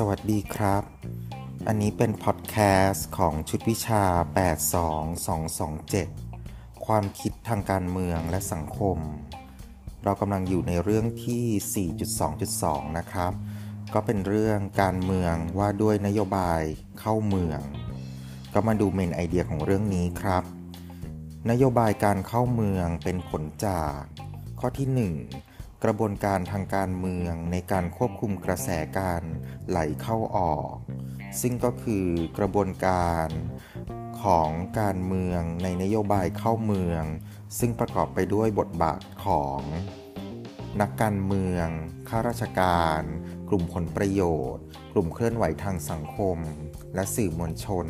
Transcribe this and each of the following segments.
สวัสดีครับ อันนี้เป็นพอดแคสต์ของชุดวิชา 82227 ความคิดทางการเมืองและสังคม เรากำลังอยู่ในเรื่องที่ 4.2.2 นะครับ ก็เป็นเรื่องการเมืองว่าด้วยนโยบายเข้าเมือง ก็มาดูเมนไอเดียของเรื่องนี้ครับ นโยบายการเข้าเมืองเป็นผลจาก ข้อที่ 1 กระบวนการทางการเมืองในการควบคุมกระแสการไหลเข้าออก ซึ่งก็คือกระบวนการของการเมืองในนโยบายเข้าเมือง ซึ่งประกอบไปด้วยบทบาทของ นักการเมือง ข้าราชการ กลุ่มผลประโยชน์ กลุ่มเคลื่อนไหวทางสังคม และสื่อมวลชน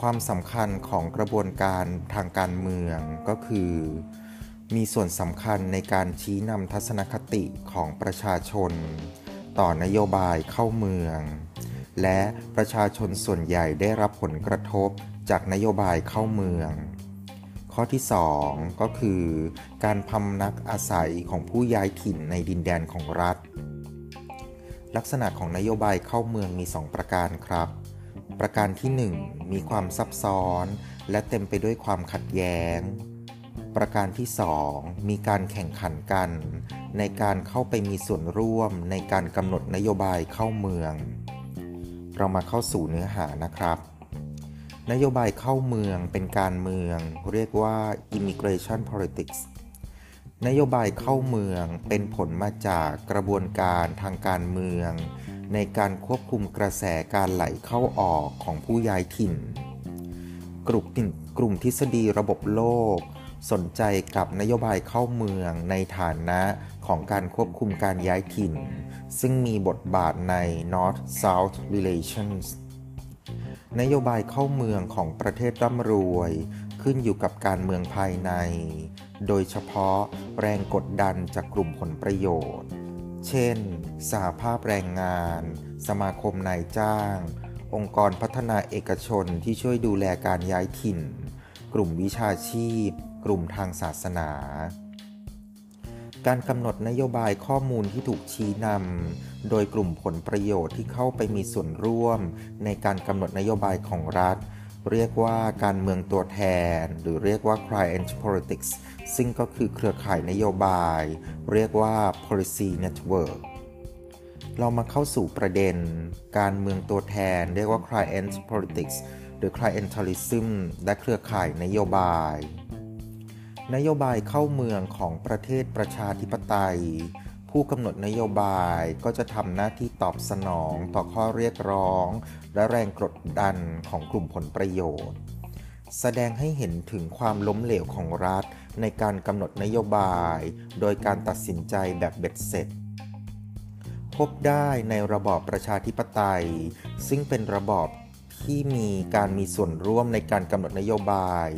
ความสำคัญของกระบวนการทางการเมืองก็คือ มีส่วนสำคัญในการชี้นำทัศนคติของประชาชน ต่อนโยบายเข้าเมือง และประชาชนส่วนใหญ่ได้รับผลกระทบจากนโยบายเข้าเมือง ข้อที่ 2 ก็คือ การพำนักอาศัยของผู้ย้ายถิ่นในดินแดนของรัฐ ลักษณะของนโยบายเข้าเมืองมี 2 ประการครับ ประการที่ 1 มีความซับซ้อน และเต็มไปด้วยความขัดแย้ง ประการที่ 2 มีการแข่งขันกัน ในการเข้าไปมีส่วนร่วมในการกำหนดนโยบายเข้าเมือง เรามาเข้าสู่เนื้อหานะครับ นโยบายเข้าเมืองเป็นการเมือง เรียกว่า immigration politics นโยบายเข้าเมืองเป็นผลมาจากกระบวนการทางการเมือง ในการควบคุมกระแสการไหลเข้าออกของผู้ย้ายถิ่น กลุ่มกลุ่มทฤษฎีระบบโลก สนใจกับนโยบายเข้าเมืองในฐานะของการควบคุมการย้ายถิ่น ซึ่งมีบทบาทใน North-South Relations นโยบายเข้าเมืองของประเทศร่ำรวย ขึ้นอยู่กับการเมืองภายใน โดยเฉพาะแรงกดดันจากกลุ่มผลประโยชน์ เช่น สหภาพแรงงาน สมาคมนายจ้าง องค์กรพัฒนาเอกชนที่ช่วยดูแลการย้ายถิ่น กลุ่มวิชาชีพ กลุ่มทางศาสนา การกำหนดนโยบายข้อมูลที่ถูกชี้นำโดยกลุ่มผลประโยชน์ที่เข้าไปมีส่วนร่วม ในการกำหนดนโยบายของรัฐ เรียกว่าการเมืองตัวแทน หรือเรียกว่า client politics ซึ่งก็คือเครือข่ายนโยบาย เรียกว่า policy network เรามาเข้าสู่ประเด็น การเมืองตัวแทน เรียกว่า client politics หรือ clientelism และเครือข่ายนโยบาย นโยบายเข้าเมืองของประเทศประชาธิปไตย ผู้กำหนดนโยบายก็จะทำหน้าที่ตอบสนองต่อข้อเรียกร้อง และแรงกดดันของกลุ่มผลประโยชน์ แสดงให้เห็นถึงความล้มเหลวของรัฐในการกำหนดนโยบาย โดยการตัดสินใจแบบเบ็ดเสร็จ พบได้ในระบอบประชาธิปไตย ซึ่งเป็นระบอบ ที่มีการมีส่วนร่วมในการกำหนดนโยบาย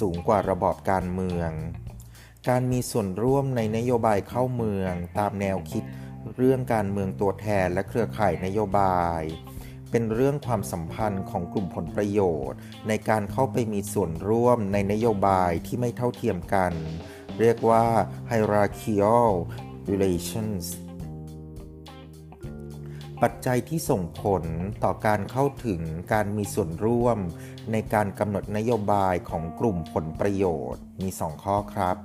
สูงกว่าระบอบการเมือง การมีส่วนร่วมในนโยบายเข้าเมือง ตามแนวคิดเรื่องการเมืองตัวแทนและเครือข่ายนโยบาย เป็นเรื่องความสัมพันธ์ของกลุ่มผลประโยชน์ ในการเข้าไปมีส่วนร่วมในนโยบายที่ไม่เท่าเทียมกัน เรียกว่า hierarchical relations ปัจจัยที่ส่งผลต่อการเข้าถึงการมีส่วนร่วม ในการกำหนดนโยบายของกลุ่มผลประโยชน์มี 2 ข้อครับ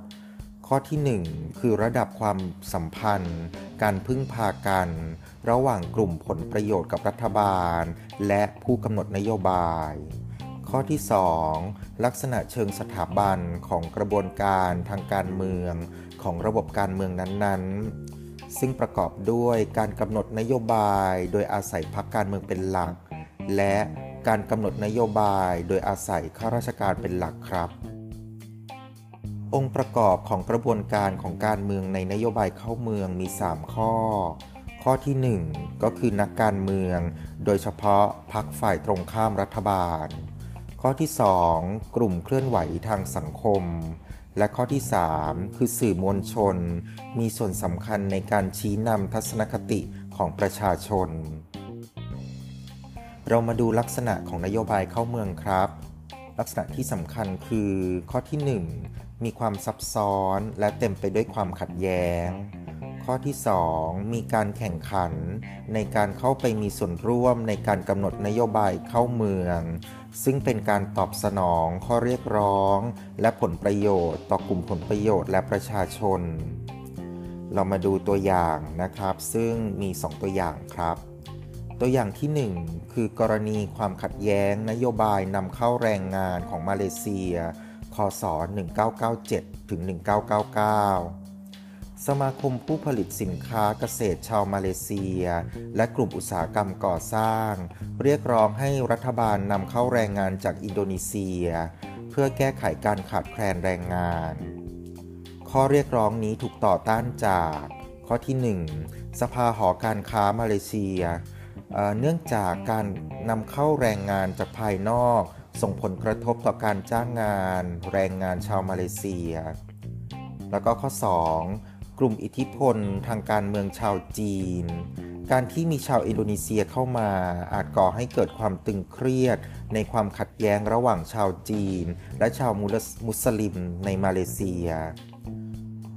ข้อที่ 1 คือระดับความสัมพันธ์ การพึ่งพากัน ระหว่างกลุ่มผลประโยชน์กับรัฐบาล และผู้กำหนดนโยบาย ข้อที่ 2 ลักษณะเชิงสถาบันของกระบวนการทางการเมืองของระบบการเมืองนั้นๆ ซึ่งประกอบด้วยการกำหนดนโยบายโดยอาศัยพรรคการเมืองเป็นหลัก และการกำหนดนโยบายโดยอาศัยข้าราชการเป็นหลักครับ องค์ประกอบของกระบวนการของการเมืองในนโยบายเข้าเมืองมี 3 ข้อ ข้อที่ 1 ก็คือนักการเมือง โดยเฉพาะพรรคฝ่ายตรงข้ามรัฐบาล ข้อที่ 2 กลุ่มเคลื่อนไหวทางสังคม และข้อที่ 3 คือสื่อมวลชน มีส่วนสำคัญในการชี้นำทัศนคติของประชาชน เรามาดูลักษณะของนโยบายเข้าเมืองครับ ลักษณะที่สำคัญคือข้อที่ 1 มีความซับซ้อนและเต็มไปด้วยความขัดแย้ง ข้อที่ 2 มีการแข่งขัน ในการเข้าไปมีส่วนร่วมในการกำหนดนโยบายเข้าเมือง ซึ่งเป็นการตอบสนองข้อเรียกร้อง และผลประโยชน์ ต่อกลุ่มผลประโยชน์และประชาชน เรามาดูตัวอย่างนะครับ ซึ่งมี 2 ตัวอย่างครับ ตัวอย่างที่ 1 คือกรณีความขัดแย้งนโยบายนำเข้าแรงงานของมาเลเซีย คศ 1997ถึง1999 สมาคมผู้ผลิตสินค้าเกษตรชาวมาเลเซีย และกลุ่มอุตสาหกรรมก่อสร้าง เรียกร้องให้รัฐบาลนำเข้าแรงงานจากอินโดนีเซีย เพื่อแก้ไขการขาดแคลนแรงงาน ข้อเรียกร้องนี้ถูกต่อต้านจาก ข้อที่ 1 สภาหอการค้ามาเลเซียเเนื่องจากการนำเข้าแรงงานจากภายนอก ส่งผลกระทบต่อการจ้างงาน แรงงานชาวมาเลเซีย แล้วก็ข้อ 2 กลุ่มอิทธิพลทางการเมืองชาวจีน การที่มีชาวอินโดนีเซียเข้ามาอาจก่อให้เกิดความตึงเครียด ในความขัดแย้งระหว่างชาวจีน และชาวมุสลิมในมาเลเซีย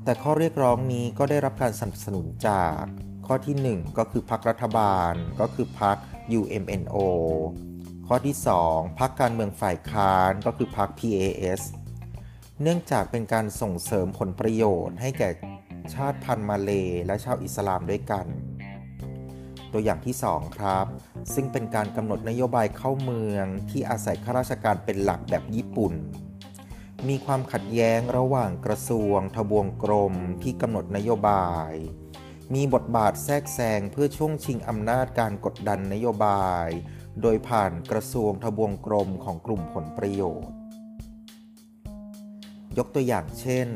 แต่ข้อเรียกร้องนี้ก็ได้รับการสนับสนุนจากข้อที่ 1 ก็คือพรรครัฐบาลก็คือพรรค UMNO ข้อที่ 2พรรคการเมืองฝ่ายค้านก็คือพรรค PAS เนื่องจากเป็นการส่งเสริมผลประโยชน์ให้แก่ ชาติพันธุ์มาเลและชาวอิสลามด้วยกัน ตัวอย่างที่ 2 ครับ ซึ่งเป็นการกำหนดนโยบายเข้าเมืองที่อาศัยข้าราชการเป็นหลักแบบญี่ปุ่น มีความขัดแย้งระหว่างกระทรวง ทบวงกรมที่กำหนดนโยบาย มีบทบาทแทรกแซงเพื่อช่วงชิงอำนาจการกดดันนโยบาย โดยผ่านกระทรวงทบวงกรมของกลุ่มผลประโยชน์ ยกตัวอย่างเช่น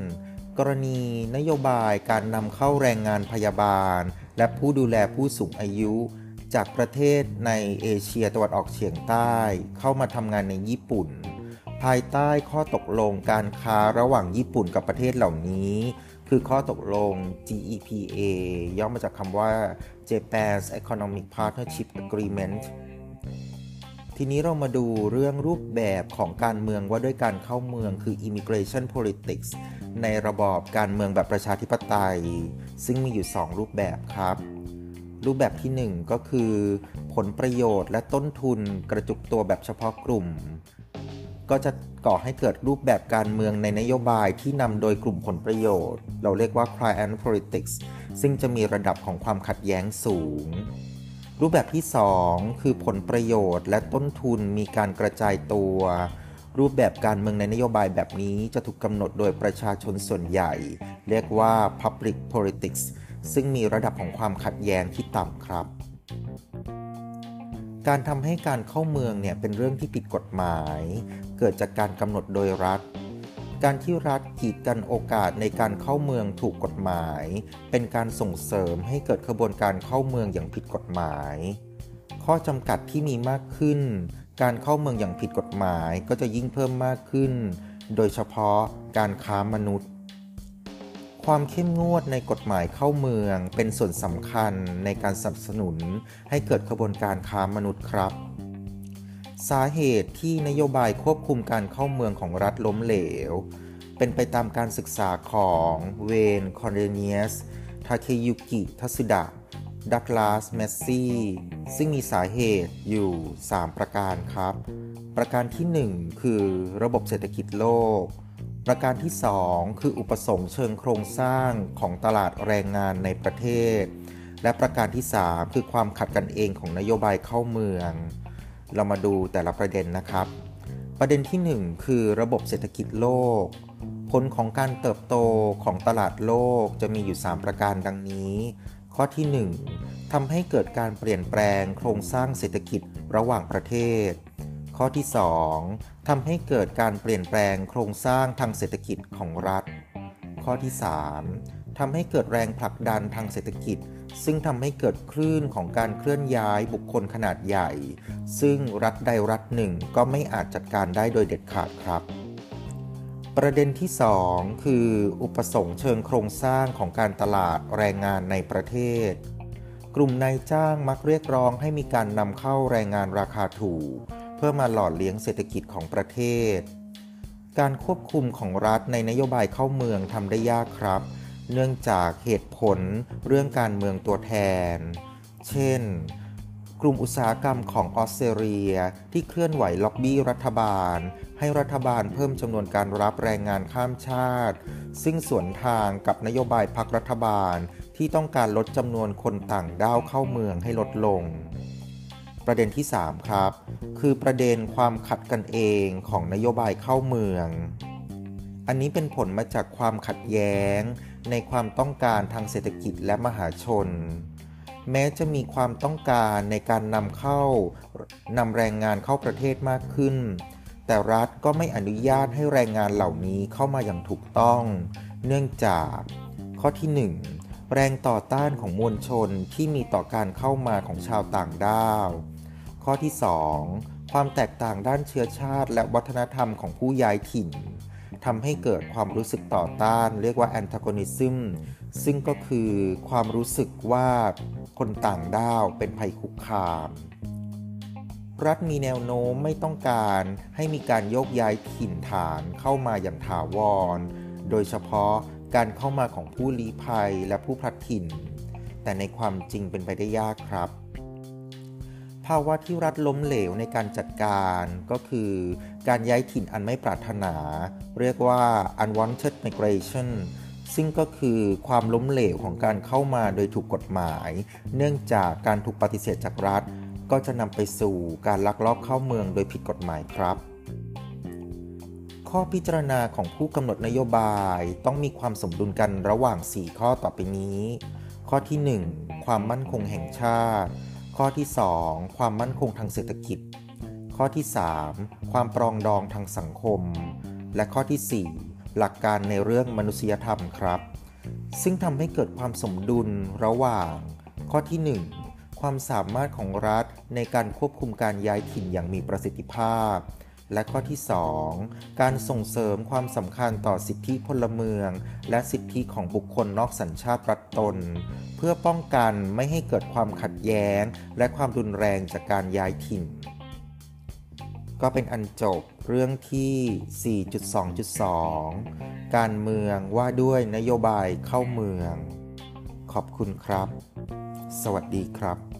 กรณีนโยบายการนำเข้าแรงงานพยาบาล และผู้ดูแลผู้สูงอายุ จากประเทศในเอเชียตะวันออกเฉียงใต้ เข้ามาทำงานในญี่ปุ่น ภายใต้ข้อตกลงการค้าระหว่างญี่ปุ่นกับประเทศเหล่านี้ คือข้อตกลง GEPA ย่อมาจากคำว่า Japan's Economic Partnership Agreement ทีนี้เรามาดูเรื่องรูปแบบของการเมืองว่าด้วยการเข้าเมืองคือ immigration politics ในระบอบการเมืองแบบประชาธิปไตย ซึ่งมีอยู่ 2 รูปแบบครับ รูปแบบที่ 1 ก็คือ ผลประโยชน์และต้นทุนกระจุกตัวแบบเฉพาะกลุ่ม ก็จะก่อให้เกิดรูปแบบการเมืองในนโยบายที่นำโดยกลุ่มผลประโยชน์ เราเรียกว่า client politics ซึ่งจะมีระดับของความขัดแย้งสูง รูปแบบที่ 2 คือผลประโยชน์และต้นทุนมีการกระจายตัว รูปแบบการเมืองในนโยบายแบบนี้จะถูกกำหนดโดยประชาชนส่วนใหญ่ เรียกว่า public politics ซึ่งมีระดับของความขัดแย้งที่ต่ำครับ การทำให้การเข้าเมืองเนี่ยเป็นเรื่องที่ผิดกฎหมาย เกิดจากการกำหนดโดยรัฐ การที่รัฐกีดกันโอกาสในการเข้าเมืองถูกกฎหมาย เป็นการส่งเสริมให้เกิดขบวนการเข้าเมืองอย่างผิดกฎหมาย ข้อจำกัดที่มีมากขึ้น การเข้าเมืองอย่างผิดกฎหมายก็จะยิ่งเพิ่มมากขึ้น โดยเฉพาะการค้ามนุษย์ ความเข้มงวดในกฎหมายเข้าเมืองเป็นส่วนสำคัญในการสนับสนุนให้เกิดขบวนการค้ามนุษย์ครับ สาเหตุที่นโยบายควบคุมการเข้าเมืองของรัฐล้มเหลว เป็นไปตามการศึกษาของเวนคอนเดเนียส ทาเคยุกิ ทัสุดะ ดักลาส เมสซี่ ซึ่งมีสาเหตุอยู่ 3 ประการครับ ประการที่ 1 คือระบบเศรษฐกิจโลก ประการที่ 2 คืออุปสงค์เชิงโครงสร้างของตลาดแรงงานในประเทศ และประการที่ 3 คือความขัดกันเองของนโยบายเข้าเมือง เรามาดูแต่ละประเด็นนะครับ ประเด็นที่ 1 คือระบบเศรษฐกิจโลก ผลของการเติบโตของตลาดโลกจะมีอยู่ 3 ประการดังนี้ ข้อที่ 1ทำให้เกิดการเปลี่ยนแปลงโครงสร้างเศรษฐกิจระหว่างประเทศ ข้อที่ 2ทำให้เกิดการเปลี่ยนแปลงโครงสร้างทางเศรษฐกิจของรัฐ ข้อที่ 3ทำให้เกิดแรงผลักดันทางเศรษฐกิจ ซึ่งทำให้เกิดคลื่นของการเคลื่อนย้ายบุคคลขนาดใหญ่ ซึ่งรัฐใดรัฐหนึ่งก็ไม่อาจจัดการได้โดยเด็ดขาดครับ ประเด็นที่ 2 คือ อุปสงค์เชิงโครงสร้างของการตลาดแรงงานในประเทศ กลุ่มนายจ้างมักเรียกร้องให้มีการนำเข้าแรงงานราคาถูก เพื่อมาหล่อเลี้ยงเศรษฐกิจของประเทศ การควบคุมของรัฐในนโยบายเข้าเมืองทำได้ยากครับ เนื่องจากเหตุผลเรื่องการเมืองตัวแทน เช่น กลุ่มอุตสาหกรรมของออสเตรเลียที่เคลื่อนไหวล็อบบี้รัฐบาล ให้รัฐบาลเพิ่มจำนวนการรับแรงงานข้ามชาติ ซึ่งสวนทางกับนโยบายพรรครัฐบาลที่ต้องการลดจำนวนคนต่างด้าวเข้าเมืองให้ลดลง ประเด็นที่ 3 ครับ คือประเด็นความขัดกันเองของนโยบายเข้าเมือง อันนี้เป็นผลมาจากความขัดแย้ง ในความต้องการทางเศรษฐกิจและมหาชนแม้จะมีความต้องการในการนำเข้านำแรงงานเข้าประเทศมากขึ้น แต่รัฐก็ไม่อนุญาตให้แรงงานเหล่านี้เข้ามาอย่างถูกต้อง เนื่องจากข้อที่ 1 แรงต่อต้านของมวลชนที่มีต่อการเข้ามาของชาวต่างด้าว ข้อที่ 2 ความแตกต่างด้านเชื้อชาติและวัฒนธรรมของผู้ย้ายถิ่นทำให้เกิดความรู้สึกต่อต้าน เรียกว่า antagonism ซึ่งก็คือความรู้สึกว่าคนต่างด้าวเป็นภัยคุกคาม รัฐมีแนวโน้มไม่ต้องการให้มีการโยกย้ายถิ่นฐานเข้ามาอย่างถาวร โดยเฉพาะการเข้ามาของผู้ลี้ภัยและผู้พลัดถิ่น แต่ในความจริงเป็นไปได้ยากครับ ภาวะที่รัฐล้มเหลวในการจัดการก็คือการย้ายถิ่นอันไม่ปรารถนา เรียกว่า unwanted migration ซึ่งก็คือความล้มเหลวของการเข้ามาโดยถูกกฎหมาย เนื่องจากการถูกปฏิเสธจากรัฐ ก็จะนำไปสู่การลักลอบเข้าเมืองโดยผิดกฎหมายครับ ข้อพิจารณาของผู้กำหนดนโยบายต้องมีความสมดุลกันระหว่าง 4 ข้อต่อไปนี้ ข้อที่ 1 ความมั่นคงแห่งชาติ ข้อที่ 2 ความมั่นคงทางเศรษฐกิจ ข้อที่ 3 ความปรองดองทางสังคม และข้อที่ 4 หลักการในเรื่องมนุษยธรรมครับ ซึ่งทำให้เกิดความสมดุลระหว่าง ข้อที่ 1 ความสามารถของรัฐในการควบคุมการย้ายถิ่นอย่างมีประสิทธิภาพ และข้อที่ 2 การส่งเสริมความสำคัญต่อสิทธิพลเมือง และสิทธิของบุคคลนอกสัญชาติรัฐตน เพื่อป้องกันไม่ให้เกิดความขัดแย้ง และความรุนแรงจากการย้ายถิ่น ก็เป็นอันจบเรื่องที่ 4.2.2 การเมืองว่าด้วยนโยบายเข้าเมือง ขอบคุณครับ สวัสดีครับ